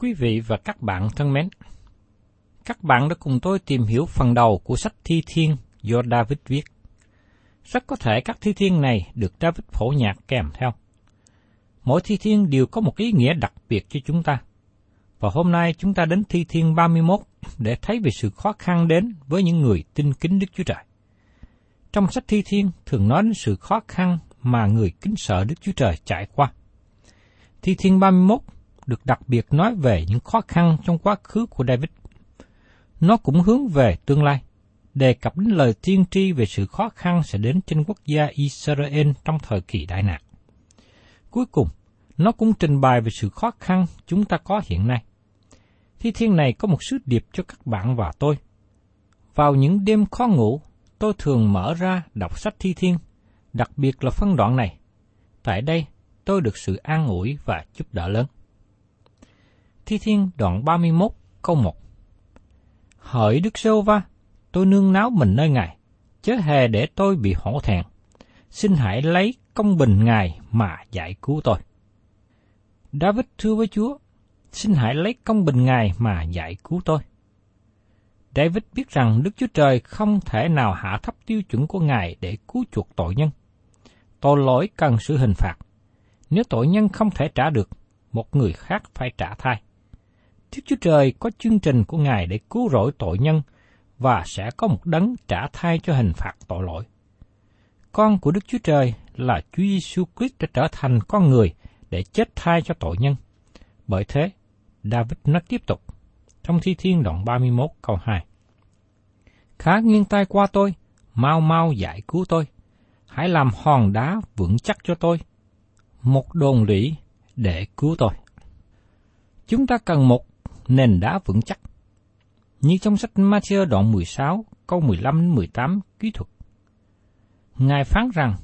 Quý vị và các bạn thân mến, các bạn đã cùng tôi tìm hiểu phần đầu của sách Thi Thiên do David viết. Rất có thể các thi thiên này được David phổ nhạc kèm theo. Mỗi thi thiên đều có một ý nghĩa đặc biệt cho chúng ta. Và hôm nay chúng ta đến thi thiên 31 để thấy về sự khó khăn đến với những người tin kính Đức Chúa Trời. Trong sách thi thiên thường nói đến sự khó khăn mà người kính sợ Đức Chúa Trời trải qua. Thi thiên 31 được đặc biệt nói về những khó khăn trong quá khứ của David. Nó cũng hướng về tương lai, đề cập đến lời tiên tri về sự khó khăn sẽ đến trên quốc gia Israel trong thời kỳ đại nạn. Cuối cùng, nó cũng trình bày về sự khó khăn chúng ta có hiện nay. Thi thiên này có một sứ điệp cho các bạn và tôi. Vào những đêm khó ngủ, tôi thường mở ra đọc sách thi thiên, đặc biệt là phân đoạn này. Tại đây, tôi được sự an ủi và giúp đỡ lớn. Thi Thiên đoạn 31 câu 1 Hỡi Đức Sô Va, tôi nương náo mình nơi Ngài, chớ hề để tôi bị hổ thẹn. Xin hãy lấy công bình Ngài mà giải cứu tôi. David thưa với Chúa, xin hãy lấy công bình Ngài mà giải cứu tôi. David biết rằng Đức Chúa Trời không thể nào hạ thấp tiêu chuẩn của Ngài để cứu chuộc tội nhân. Tội lỗi cần sự hình phạt. Nếu tội nhân không thể trả được, một người khác phải trả thay Đức Chúa Trời có chương trình của Ngài để cứu rỗi tội nhân và sẽ có một đấng trả thay cho hình phạt tội lỗi. Con của Đức Chúa Trời là Chúa Giêsu Christ đã trở thành con người để chết thay cho tội nhân. Bởi thế, David nói tiếp tục trong Thi Thiên đoạn 31 câu 2. Khá nghiêng tay qua tôi, mau mau giải cứu tôi. Hãy làm hòn đá vững chắc cho tôi. Một đồn lũy để cứu tôi. Chúng ta cần một nền đá vững chắc. Như trong sách Matthew đoạn 16, câu 15-18 kỹ thuật. Ngài phán rằng,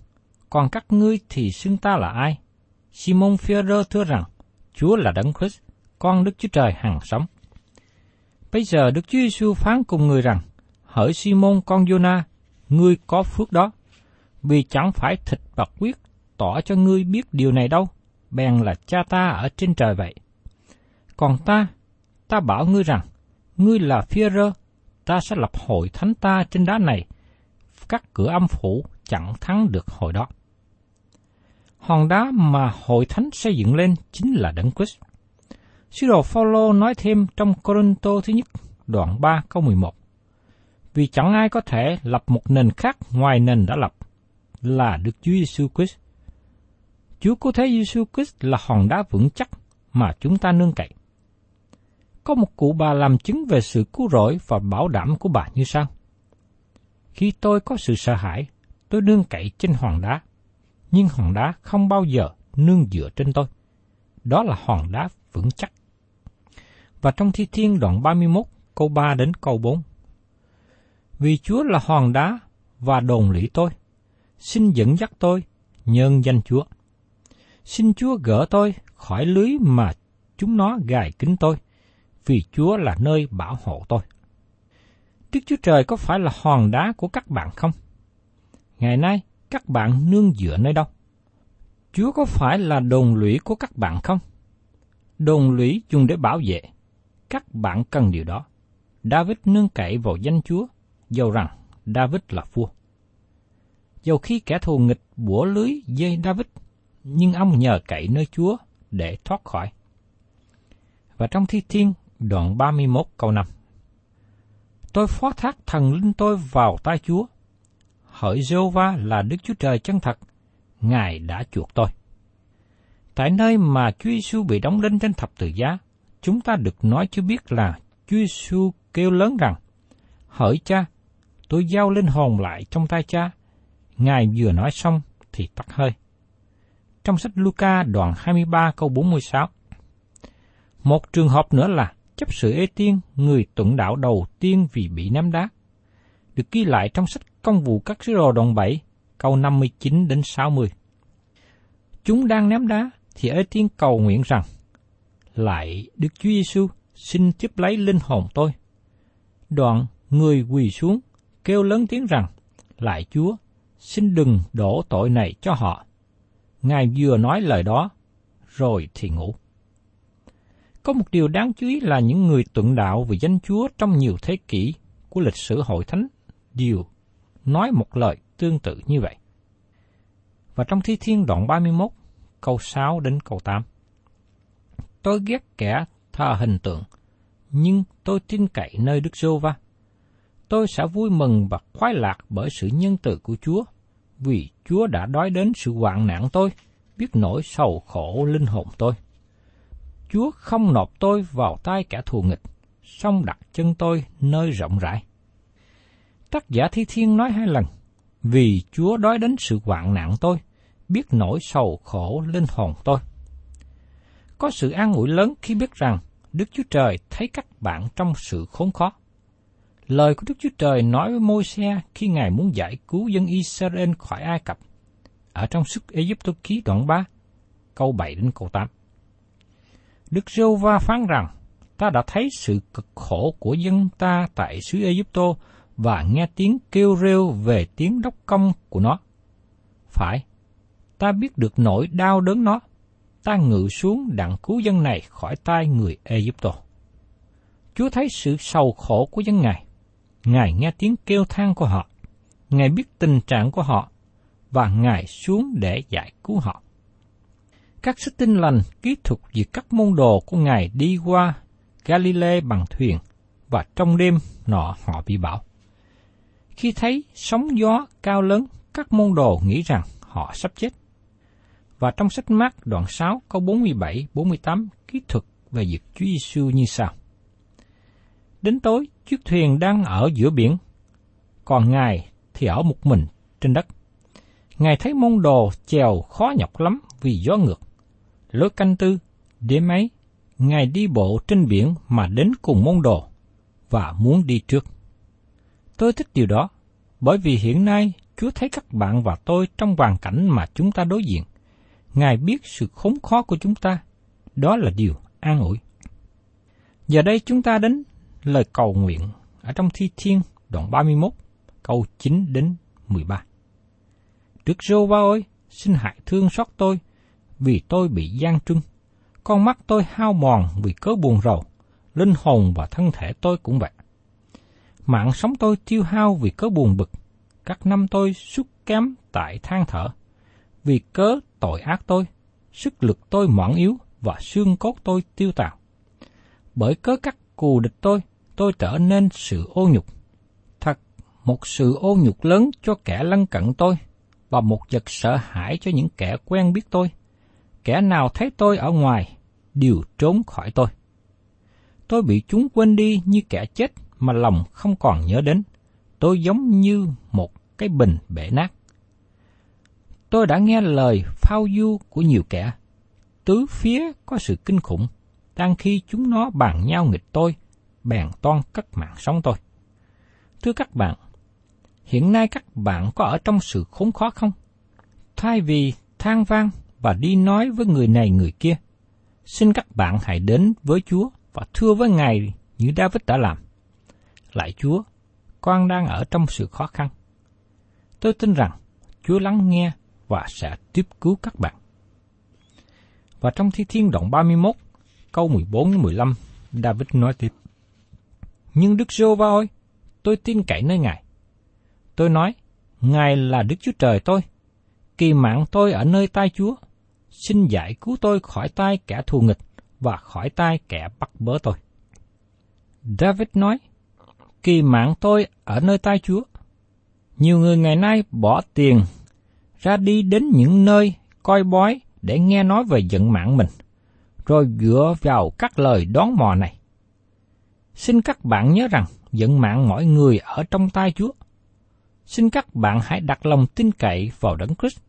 còn các ngươi thì xưng ta là ai? Simon Peter thưa rằng, Chúa là Đấng Christ, con Đức Chúa Trời hằng sống. Bây giờ Đức Chúa Giêsu phán cùng người rằng, hỡi Simon con Jonah, ngươi có phước đó, vì chẳng phải thịt và quyết tỏ cho ngươi biết điều này đâu, bèn là cha ta ở trên trời vậy. Còn ta, ta bảo ngươi rằng, ngươi là phía rơ, ta sẽ lập hội thánh ta trên đá này, các cửa âm phủ chẳng thắng được hội đó. Hòn đá mà hội thánh xây dựng lên chính là Đấng Christ. Sứ đồ Phaolô nói thêm trong Corinto thứ nhất, đoạn 3 câu 11. Vì chẳng ai có thể lập một nền khác ngoài nền đã lập, là Đức Chúa Giêsu Christ. Chúa cứu thế Giêsu Christ là hòn đá vững chắc mà chúng ta nương cậy. Có một cụ bà làm chứng về sự cứu rỗi và bảo đảm của bà như sau. Khi tôi có sự sợ hãi, tôi nương cậy trên hòn đá, nhưng hòn đá không bao giờ nương dựa trên tôi. Đó là hòn đá vững chắc. Và trong Thi Thiên đoạn 31, câu 3 đến câu 4. Vì Chúa là hòn đá và đồn lũy tôi, xin dẫn dắt tôi, nhân danh Chúa. Xin Chúa gỡ tôi khỏi lưới mà chúng nó gài kín tôi, vì Chúa là nơi bảo hộ tôi. Đức Chúa Trời có phải là hòn đá của các bạn không? Ngày nay, các bạn nương dựa nơi đâu? Chúa có phải là đồn lũy của các bạn không? Đồn lũy dùng để bảo vệ. Các bạn cần điều đó. David nương cậy vào danh Chúa, dầu rằng David là vua. Dầu khi kẻ thù nghịch bủa lưới dây David, nhưng ông nhờ cậy nơi Chúa để thoát khỏi. Và trong Thi Thiên, đoạn 31 câu 5. Tôi phó thác thần linh tôi vào tay Chúa. Hỡi Giê-hô-va là Đức Chúa Trời chân thật, Ngài đã chuộc tôi. Tại nơi mà Chúa Giêsu bị đóng đinh trên thập tự giá, chúng ta được nói chưa biết là Chúa Giêsu kêu lớn rằng: Hỡi cha, tôi giao linh hồn lại trong tay cha. Ngài vừa nói xong thì tắt hơi. Trong sách Luca đoạn 23 câu 46. Một trường hợp nữa là chấp sự ê tiên, người tuận đạo đầu tiên vì bị ném đá. Được ghi lại trong sách Công vụ các sứ đồ đoạn 7, câu 59 đến 60. Chúng đang ném đá thì ê tiên cầu nguyện rằng: Lại Đức Chúa Giêsu xin tiếp lấy linh hồn tôi. Đoạn người quỳ xuống kêu lớn tiếng rằng: Lại Chúa, xin đừng đổ tội này cho họ. Ngài vừa nói lời đó, rồi thì ngủ. Có một điều đáng chú ý là những người tuận đạo về danh Chúa trong nhiều thế kỷ của lịch sử hội thánh đều nói một lời tương tự như vậy. Và trong Thi Thiên đoạn 31, câu 6 đến câu 8. Tôi ghét kẻ thờ hình tượng, nhưng tôi tin cậy nơi Đức giê va Tôi sẽ vui mừng và khoái lạc bởi sự nhân từ của Chúa, vì Chúa đã đói đến sự hoạn nạn tôi, biết nỗi sầu khổ linh hồn tôi. Chúa không nộp tôi vào tay kẻ thù nghịch, song đặt chân tôi nơi rộng rãi. Tác giả Thi Thiên nói hai lần, vì Chúa đói đến sự hoạn nạn tôi, biết nỗi sầu khổ linh hồn tôi. Có sự an ủi lớn khi biết rằng Đức Chúa Trời thấy các bạn trong sự khốn khó. Lời của Đức Chúa Trời nói với môi xe khi Ngài muốn giải cứu dân Israel khỏi Ai Cập. Ở trong sức Ê ký đoạn 3, câu 7 đến câu 8. Đức giê va phán rằng, ta đã thấy sự cực khổ của dân ta tại xứ Ê và nghe tiếng kêu rêu về tiếng đốc công của nó. Phải, ta biết được nỗi đau đớn nó, ta ngự xuống đặng cứu dân này khỏi tay người Ê Chúa thấy sự sầu khổ của dân Ngài. Ngài nghe tiếng kêu than của họ. Ngài biết tình trạng của họ, và Ngài xuống để giải cứu họ các sức tinh lành kỹ thuật về các môn đồ của Ngài đi qua Galilee bằng thuyền, và trong đêm nọ họ bị bão. Khi thấy sóng gió cao lớn, các môn đồ nghĩ rằng họ sắp chết. Và trong sách mát đoạn 6 câu 47-48 kỹ thuật về việc Chúa Giêsu như sau. Đến tối, chiếc thuyền đang ở giữa biển, còn Ngài thì ở một mình trên đất. Ngài thấy môn đồ chèo khó nhọc lắm vì gió ngược lối canh tư, đêm ấy, Ngài đi bộ trên biển mà đến cùng môn đồ, và muốn đi trước. Tôi thích điều đó, bởi vì hiện nay Chúa thấy các bạn và tôi trong hoàn cảnh mà chúng ta đối diện. Ngài biết sự khốn khó của chúng ta, đó là điều an ủi. Giờ đây chúng ta đến lời cầu nguyện ở trong Thi Thiên đoạn 31, câu 9 đến 13. Đức rô ba ơi, xin hại thương xót tôi, vì tôi bị gian trưng. Con mắt tôi hao mòn vì cớ buồn rầu, linh hồn và thân thể tôi cũng vậy. Mạng sống tôi tiêu hao vì cớ buồn bực, các năm tôi xuất kém tại than thở. Vì cớ tội ác tôi, sức lực tôi mỏng yếu và xương cốt tôi tiêu tào. Bởi cớ các cù địch tôi, tôi trở nên sự ô nhục. Thật, một sự ô nhục lớn cho kẻ lân cận tôi, và một vật sợ hãi cho những kẻ quen biết tôi. Kẻ nào thấy tôi ở ngoài, đều trốn khỏi tôi. Tôi bị chúng quên đi như kẻ chết mà lòng không còn nhớ đến. Tôi giống như một cái bình bể nát. Tôi đã nghe lời phao du của nhiều kẻ. Tứ phía có sự kinh khủng, đang khi chúng nó bàn nhau nghịch tôi, bèn toan cất mạng sống tôi. Thưa các bạn, hiện nay các bạn có ở trong sự khốn khó không? Thay vì than vang và đi nói với người này người kia, xin các bạn hãy đến với Chúa và thưa với Ngài như David đã làm. Lại Chúa, con đang ở trong sự khó khăn. Tôi tin rằng Chúa lắng nghe và sẽ tiếp cứu các bạn. Và trong Thi Thiên đoạn 31, câu 14 đến 15, David nói tiếp. Nhưng Đức Giô va ơi, tôi tin cậy nơi Ngài. Tôi nói, Ngài là Đức Chúa Trời tôi. Kỳ mạng tôi ở nơi tay Chúa. Xin giải cứu tôi khỏi tay kẻ thù nghịch và khỏi tay kẻ bắt bớ tôi. David nói, kỳ mạng tôi ở nơi tay Chúa. Nhiều người ngày nay bỏ tiền ra đi đến những nơi coi bói để nghe nói về vận mạng mình, rồi dựa vào các lời đón mò này. Xin các bạn nhớ rằng vận mạng mọi người ở trong tay Chúa. Xin các bạn hãy đặt lòng tin cậy vào Đấng Christ.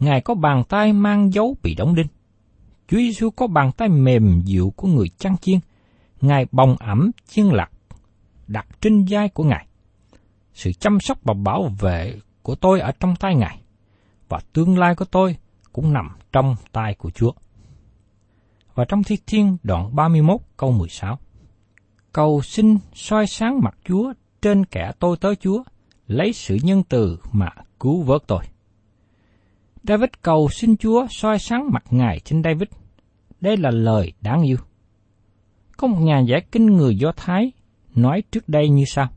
Ngài có bàn tay mang dấu bị đóng đinh. Chúa Giêsu có bàn tay mềm dịu của người chăn chiên. Ngài bồng ẩm chiên lạc đặt trên vai của Ngài. Sự chăm sóc và bảo vệ của tôi ở trong tay Ngài, và tương lai của tôi cũng nằm trong tay của Chúa. Và trong Thi Thiên đoạn 31 câu 16, Cầu xin soi sáng mặt Chúa trên kẻ tôi tới Chúa, lấy sự nhân từ mà cứu vớt tôi. David cầu xin Chúa soi sáng mặt Ngài trên David. Đây là lời đáng yêu. Có một nhà giải kinh người Do Thái nói trước đây như sau.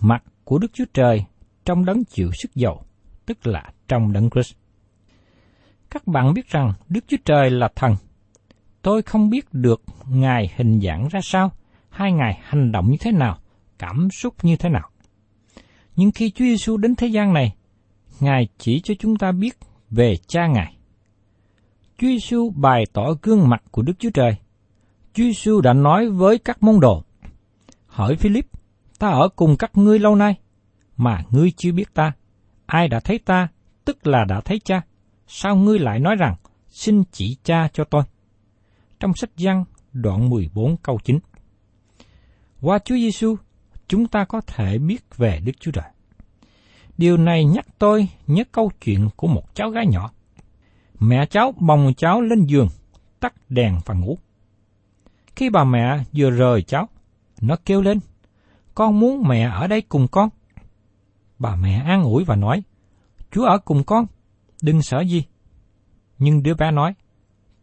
Mặt của Đức Chúa Trời trong đấng chịu sức dầu, tức là trong đấng Christ. Các bạn biết rằng Đức Chúa Trời là thần. Tôi không biết được Ngài hình dạng ra sao, hai Ngài hành động như thế nào, cảm xúc như thế nào. Nhưng khi Chúa Giêsu đến thế gian này, Ngài chỉ cho chúng ta biết về cha Ngài. Chúa Giêsu bày tỏ gương mặt của Đức Chúa Trời. Chúa Giêsu đã nói với các môn đồ, hỏi Philip, ta ở cùng các ngươi lâu nay, mà ngươi chưa biết ta. Ai đã thấy ta, tức là đã thấy cha. Sao ngươi lại nói rằng, xin chỉ cha cho tôi? Trong sách Giăng, đoạn 14 câu 9. Qua Chúa Giêsu, chúng ta có thể biết về Đức Chúa Trời. Điều này nhắc tôi nhớ câu chuyện của một cháu gái nhỏ. Mẹ cháu bồng cháu lên giường, tắt đèn và ngủ. Khi bà mẹ vừa rời cháu, nó kêu lên, con muốn mẹ ở đây cùng con. Bà mẹ an ủi và nói, Chúa ở cùng con, đừng sợ gì. Nhưng đứa bé nói,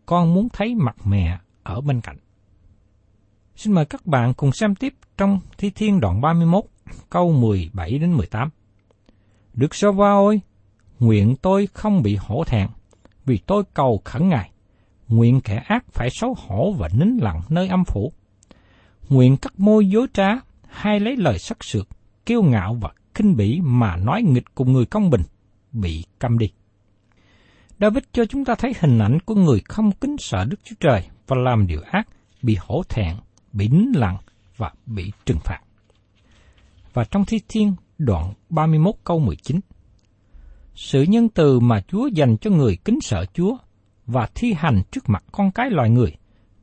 con muốn thấy mặt mẹ ở bên cạnh. Xin mời các bạn cùng xem tiếp trong Thi Thiên đoạn 31, câu 17 đến 18. Đức Sơ Va ơi, nguyện tôi không bị hổ thẹn, vì tôi cầu khẩn Ngài. Nguyện kẻ ác phải xấu hổ và nín lặng nơi âm phủ nguyện các môi dối trá, hay lấy lời sắc sược, kiêu ngạo và khinh bỉ mà nói nghịch cùng người công bình, bị câm đi. David cho chúng ta thấy hình ảnh của người không kính sợ Đức Chúa Trời và làm điều ác, bị hổ thẹn, bị nín lặng và bị trừng phạt. Và trong Thi Thiên đoạn 31 câu 19 Sự nhân từ mà Chúa dành cho người kính sợ Chúa và thi hành trước mặt con cái loài người,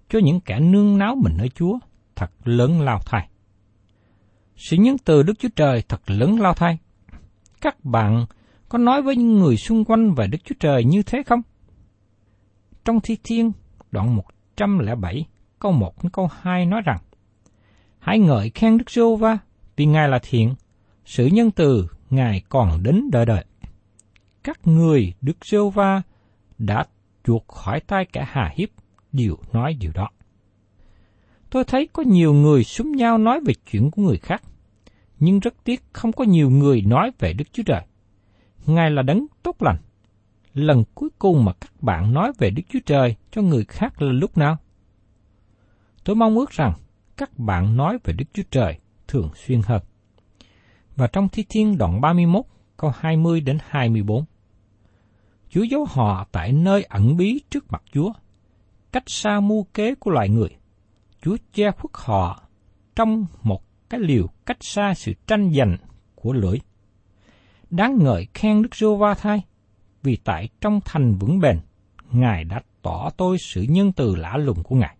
cho những kẻ nương náo mình ở Chúa thật lớn lao thai. Sự nhân từ Đức Chúa Trời thật lớn lao thai. Các bạn có nói với những người xung quanh về Đức Chúa Trời như thế không? Trong Thi Thiên, đoạn 107, câu 1 đến câu 2 nói rằng, Hãy ngợi khen Đức Giô-va, vì Ngài là thiện, sự nhân từ Ngài còn đến đời đời. Các người Đức Giêsu va đã chuộc khỏi tay cả hà hiếp, đều nói điều đó. Tôi thấy có nhiều người súng nhau nói về chuyện của người khác, nhưng rất tiếc không có nhiều người nói về Đức Chúa Trời. Ngài là đấng tốt lành. Lần cuối cùng mà các bạn nói về Đức Chúa Trời cho người khác là lúc nào? Tôi mong ước rằng các bạn nói về Đức Chúa Trời thường xuyên hơn. Và trong Thi Thiên đoạn 31 câu 20 đến 24. Chúa giấu họ tại nơi ẩn bí trước mặt Chúa, cách xa mưu kế của loài người. Chúa che khuất họ trong một cái liều cách xa sự tranh giành của lưỡi. Đáng ngợi khen Đức Giô Va Thai, vì tại trong thành vững bền, Ngài đã tỏ tôi sự nhân từ lạ lùng của Ngài.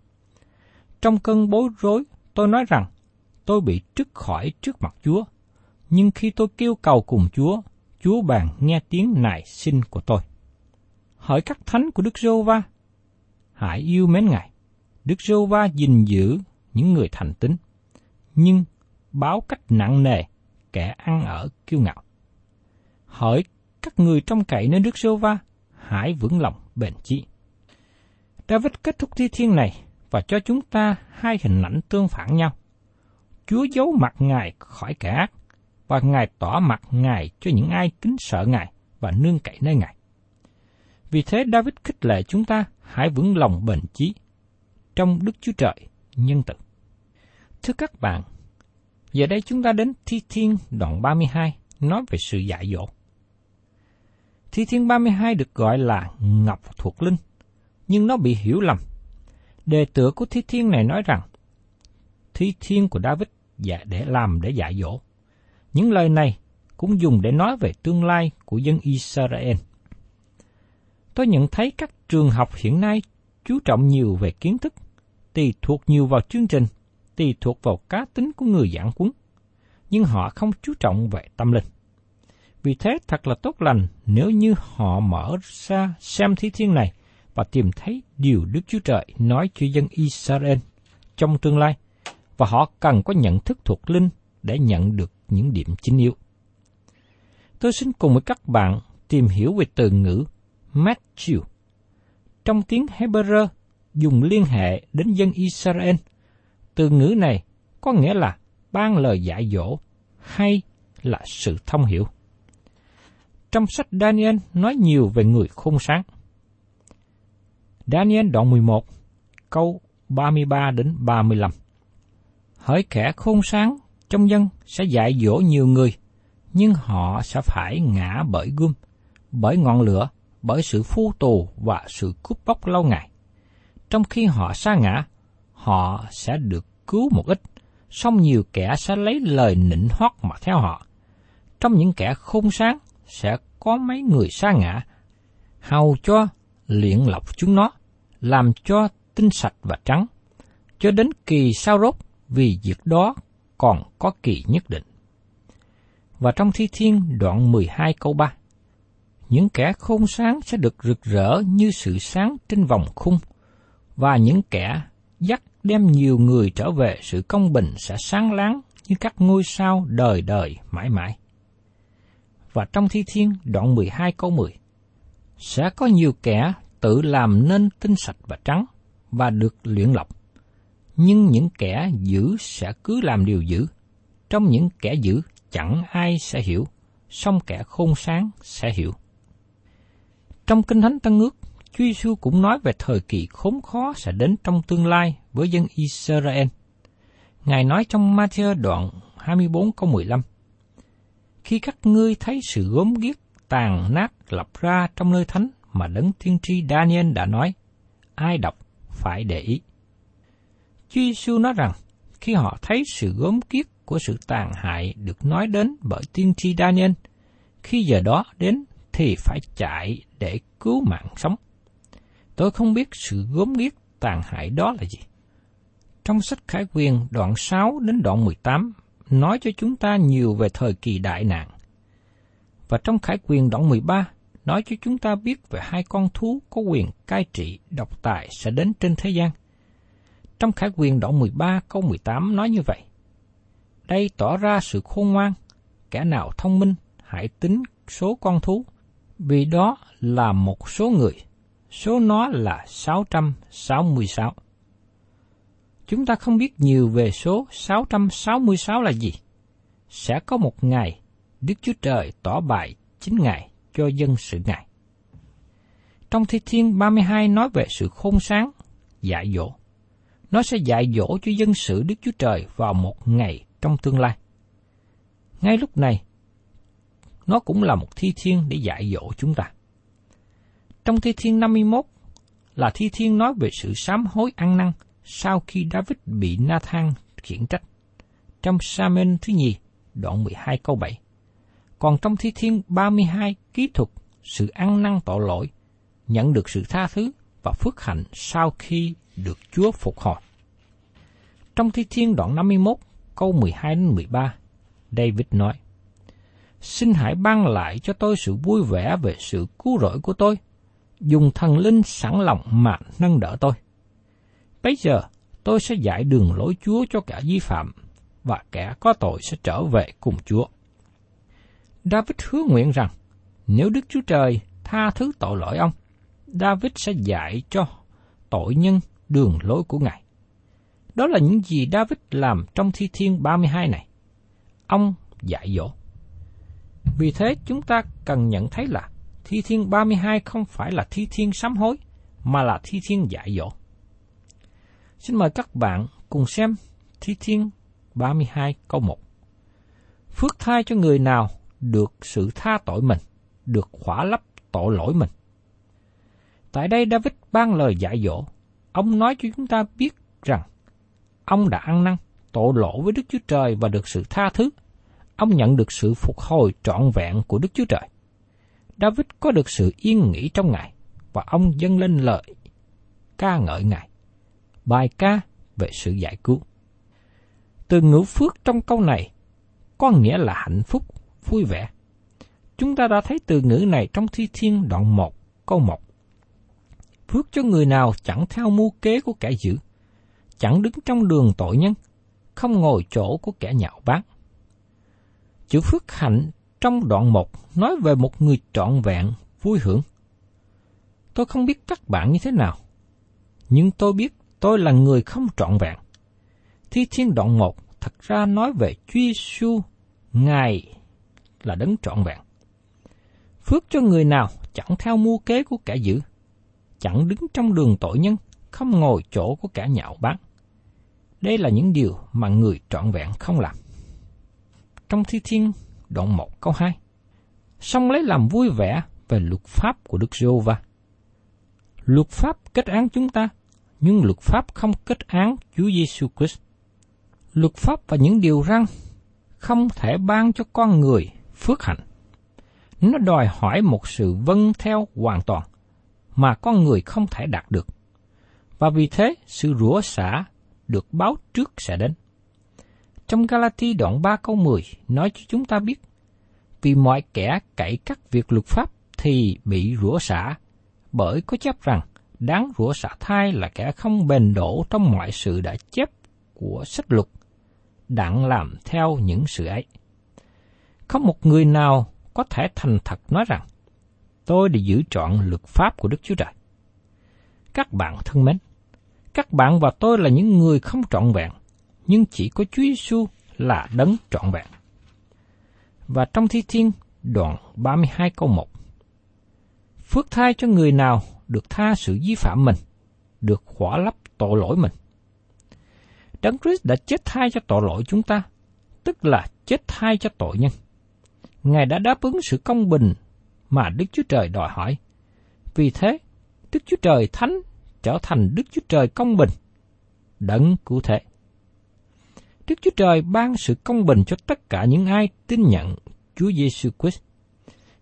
Trong cơn bối rối, tôi nói rằng, tôi bị trức khỏi trước mặt Chúa, nhưng khi tôi kêu cầu cùng Chúa, Chúa bàn nghe tiếng nài xin của tôi. Hỏi các thánh của Đức Giô Va, hãy yêu mến Ngài. Đức Giô Va gìn giữ những người thành tín, nhưng báo cách nặng nề kẻ ăn ở kiêu ngạo. Hỏi các người trong cậy nơi Đức Giô Va, hãy vững lòng bền chí. David kết thúc thi thiên này và cho chúng ta hai hình ảnh tương phản nhau. Chúa giấu mặt Ngài khỏi kẻ ác, và Ngài tỏ mặt Ngài cho những ai kính sợ Ngài và nương cậy nơi Ngài. Vì thế David khích lệ chúng ta hãy vững lòng bền chí trong Đức Chúa Trời nhân từ. Thưa các bạn, giờ đây chúng ta đến Thi Thiên đoạn 32 nói về sự dạy dỗ. Thi Thiên 32 được gọi là Ngọc thuộc Linh, nhưng nó bị hiểu lầm. Đề tựa của Thi Thiên này nói rằng, Thi Thiên của David dạ để làm để dạy dỗ. Những lời này cũng dùng để nói về tương lai của dân Israel. Tôi nhận thấy các trường học hiện nay chú trọng nhiều về kiến thức, tùy thuộc nhiều vào chương trình, tùy thuộc vào cá tính của người giảng cuốn, nhưng họ không chú trọng về tâm linh. Vì thế thật là tốt lành nếu như họ mở ra xem thi thiên này và tìm thấy điều Đức Chúa Trời nói cho dân Israel trong tương lai, và họ cần có nhận thức thuộc linh để nhận được những điểm chính yếu. Tôi xin cùng với các bạn tìm hiểu về từ ngữ Matthew. Trong tiếng Hebrew dùng liên hệ đến dân Israel, từ ngữ này có nghĩa là ban lời dạy dỗ hay là sự thông hiểu. Trong sách Daniel nói nhiều về người khôn sáng. Daniel đoạn 11, câu 33 đến 35. Hỡi kẻ khôn sáng trong dân sẽ dạy dỗ nhiều người, nhưng họ sẽ phải ngã bởi gươm, bởi ngọn lửa, bởi sự phu tù và sự cướp bóc lâu ngày. Trong khi họ sa ngã, họ sẽ được cứu một ít, song nhiều kẻ sẽ lấy lời nịnh hót mà theo họ. Trong những kẻ khôn sáng sẽ có mấy người sa ngã, hầu cho luyện lọc chúng nó, làm cho tinh sạch và trắng, cho đến kỳ sau rốt vì việc đó còn có kỳ nhất định. Và trong Thi Thiên đoạn 12 câu 3, những kẻ khôn sáng sẽ được rực rỡ như sự sáng trên vòng khung, và những kẻ dắt đem nhiều người trở về sự công bình sẽ sáng láng như các ngôi sao đời đời mãi mãi. Và trong Thi Thiên đoạn 12 câu 10, sẽ có nhiều kẻ tự làm nên tinh sạch và trắng và được luyện lọc nhưng những kẻ dữ sẽ cứ làm điều dữ. Trong những kẻ dữ chẳng ai sẽ hiểu, song kẻ khôn sáng sẽ hiểu. Trong Kinh Thánh Tân Ước, Chúa Giêsu cũng nói về thời kỳ khốn khó sẽ đến trong tương lai với dân Israel. Ngài nói trong Matthew đoạn 24 câu 15, Khi các ngươi thấy sự gốm ghiếc tàn nát lập ra trong nơi thánh mà đấng tiên tri Daniel đã nói, ai đọc phải để ý. Chúa Giêsu nói rằng, khi họ thấy sự gốm kiết của sự tàn hại được nói đến bởi tiên tri Daniel, khi giờ đó đến thì phải chạy để cứu mạng sống. Tôi không biết sự gốm ghiếc tàn hại đó là gì. Trong sách Khải Quyền đoạn 6 đến đoạn 18 nói cho chúng ta nhiều về thời kỳ đại nạn. Và trong Khải Quyền đoạn 13 nói cho chúng ta biết về hai con thú có quyền cai trị độc tài sẽ đến trên thế gian. Trong Khải Quyền đoạn 13 câu 18 nói như vậy. Đây tỏ ra sự khôn ngoan, kẻ nào thông minh hãy tính số con thú, vì đó là một số người, số nó là 666. Chúng ta không biết nhiều về số 666 là gì. Sẽ có một ngày, Đức Chúa Trời tỏ bài chính Ngài cho dân sự Ngài. Trong Thi Thiên 32 nói về sự khôn sáng, dạ dỗ nó sẽ dạy dỗ cho dân sự Đức Chúa Trời vào một ngày trong tương lai. Ngay lúc này, nó cũng là một thi thiên để dạy dỗ chúng ta. Trong thi thiên 51 là thi thiên nói về sự sám hối ăn năn sau khi David bị Nathan khiển trách. Trong Samen thứ nhì, đoạn 12 câu 7. Còn trong thi thiên 32 kỹ thuật sự ăn năn tội lỗi, nhận được sự tha thứ và phước hạnh sau khi được Chúa phục hồi. Trong thi thiên đoạn 51, câu 12 đến 13, David nói, Xin hãy ban lại cho tôi sự vui vẻ về sự cứu rỗi của tôi, dùng thần linh sẵn lòng mà nâng đỡ tôi. Bây giờ, tôi sẽ dạy đường lối Chúa cho cả vi phạm, và kẻ có tội sẽ trở về cùng Chúa. David hứa nguyện rằng, nếu Đức Chúa Trời tha thứ tội lỗi ông, David sẽ dạy cho tội nhân đường lối của Ngài. Đó là những gì David làm trong Thi Thiên 32 này. Ông dạy dỗ. Vì thế chúng ta cần nhận thấy là Thi Thiên 32 không phải là Thi Thiên sám hối, mà là Thi Thiên dạy dỗ. Xin mời các bạn cùng xem Thi Thiên 32 câu 1. Phước thai cho người nào được sự tha tội mình, được khỏa lấp tội lỗi mình. Tại đây David ban lời dạy dỗ, ông nói cho chúng ta biết rằng ông đã ăn năn, tội lỗi với Đức Chúa Trời và được sự tha thứ. Ông nhận được sự phục hồi trọn vẹn của Đức Chúa Trời. David có được sự yên nghỉ trong Ngài và ông dâng lên lời ca ngợi Ngài. Bài ca về sự giải cứu. Từ ngữ phước trong câu này có nghĩa là hạnh phúc, vui vẻ. Chúng ta đã thấy từ ngữ này trong Thi Thiên đoạn 1, câu 1. Phước cho người nào chẳng theo mưu kế của kẻ dữ, chẳng đứng trong đường tội nhân, không ngồi chỗ của kẻ nhạo báng. Chữ phước hạnh trong đoạn 1 nói về một người trọn vẹn, vui hưởng. Tôi không biết các bạn như thế nào, nhưng tôi biết tôi là người không trọn vẹn. Thi Thiên đoạn 1 thật ra nói về Chúa Giêsu, Ngài là đấng trọn vẹn. Phước cho người nào chẳng theo mưu kế của kẻ dữ, chẳng đứng trong đường tội nhân, không ngồi chỗ của kẻ nhạo báng. Đây là những điều mà người trọn vẹn không làm. Trong Thi Thiên đoạn 1 câu 2 Xong lấy làm vui vẻ về luật pháp của Đức giê va Luật pháp kết án chúng ta, nhưng luật pháp không kết án Chúa Giêsu Christ. Luật pháp và những điều răn không thể ban cho con người phước hạnh. Nó đòi hỏi một sự vâng theo hoàn toàn mà con người không thể đạt được. Và vì thế, sự rủa xả được báo trước sẽ đến. Trong Galati đoạn 3 câu 10 nói cho chúng ta biết, vì mọi kẻ cậy các việc luật pháp thì bị rủa xả, bởi có chấp rằng đáng rủa xả thai là kẻ không bền đổ trong mọi sự đã chép của sách luật, đặng làm theo những sự ấy. Không một người nào có thể thành thật nói rằng, tôi để giữ trọn luật pháp của Đức Chúa Trời. Các bạn thân mến, các bạn và tôi là những người không trọn vẹn, nhưng chỉ có Chúa Giêsu là đấng trọn vẹn. Và trong Thi Thiên đoạn 32 câu 1 Phước thai cho người nào được tha sự vi phạm mình, được khỏa lấp tội lỗi mình. Đấng Christ đã chết thai cho tội lỗi chúng ta, tức là chết thai cho tội nhân. Ngài đã đáp ứng sự công bình mà Đức Chúa Trời đòi hỏi. Vì thế, Đức Chúa Trời thánh trở thành Đức Chúa Trời công bình, đấng cụ thể. Đức Chúa Trời ban sự công bình cho tất cả những ai tin nhận Chúa Giêsu Christ.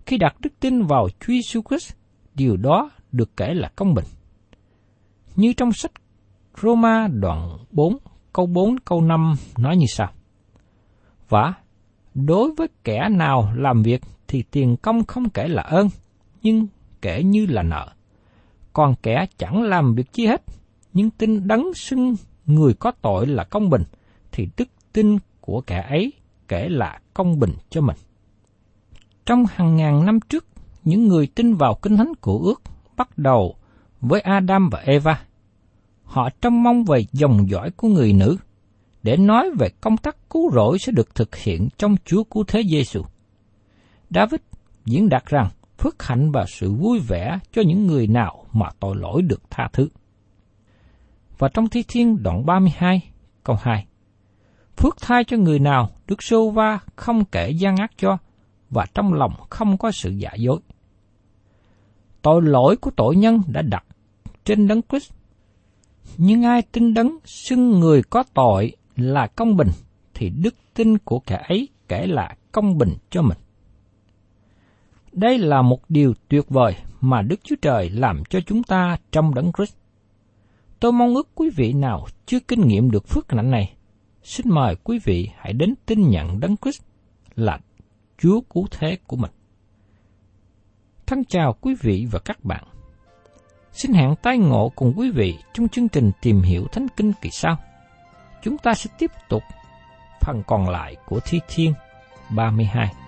Khi đặt đức tin vào Chúa Giêsu Christ, điều đó được kể là công bình. Như trong sách Roma đoạn 4, câu 4, câu 5 nói như sau. Và đối với kẻ nào làm việc thì tiền công không kể là ơn, nhưng kể như là nợ. Còn kẻ chẳng làm việc chi hết, nhưng tin đấng xưng người có tội là công bình, thì đức tin của kẻ ấy kể là công bình cho mình. Trong hàng ngàn năm trước, những người tin vào kinh thánh của ước bắt đầu với Adam và Eva. Họ trông mong về dòng dõi của người nữ, để nói về công tác cứu rỗi sẽ được thực hiện trong Chúa Cứu Thế Giêsu. David diễn đạt rằng phước hạnh và sự vui vẻ cho những người nào mà tội lỗi được tha thứ. Và trong Thi Thiên đoạn 32, câu 2. Phước thai cho người nào Đức Sô Va không kể gian ác cho, và trong lòng không có sự giả dối. Tội lỗi của tội nhân đã đặt trên đấng Christ. Nhưng ai tin đấng xưng người có tội là công bình, thì đức tin của kẻ ấy kể là công bình cho mình. Đây là một điều tuyệt vời mà Đức Chúa Trời làm cho chúng ta trong đấng Christ. Tôi mong ước quý vị nào chưa kinh nghiệm được phước hạnh này, xin mời quý vị hãy đến tin nhận đấng Christ là Chúa cứu thế của mình. Thân chào quý vị và các bạn. Xin hẹn tái ngộ cùng quý vị trong chương trình tìm hiểu Thánh Kinh kỳ sau. Chúng ta sẽ tiếp tục phần còn lại của Thi Thiên 32.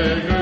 Amen.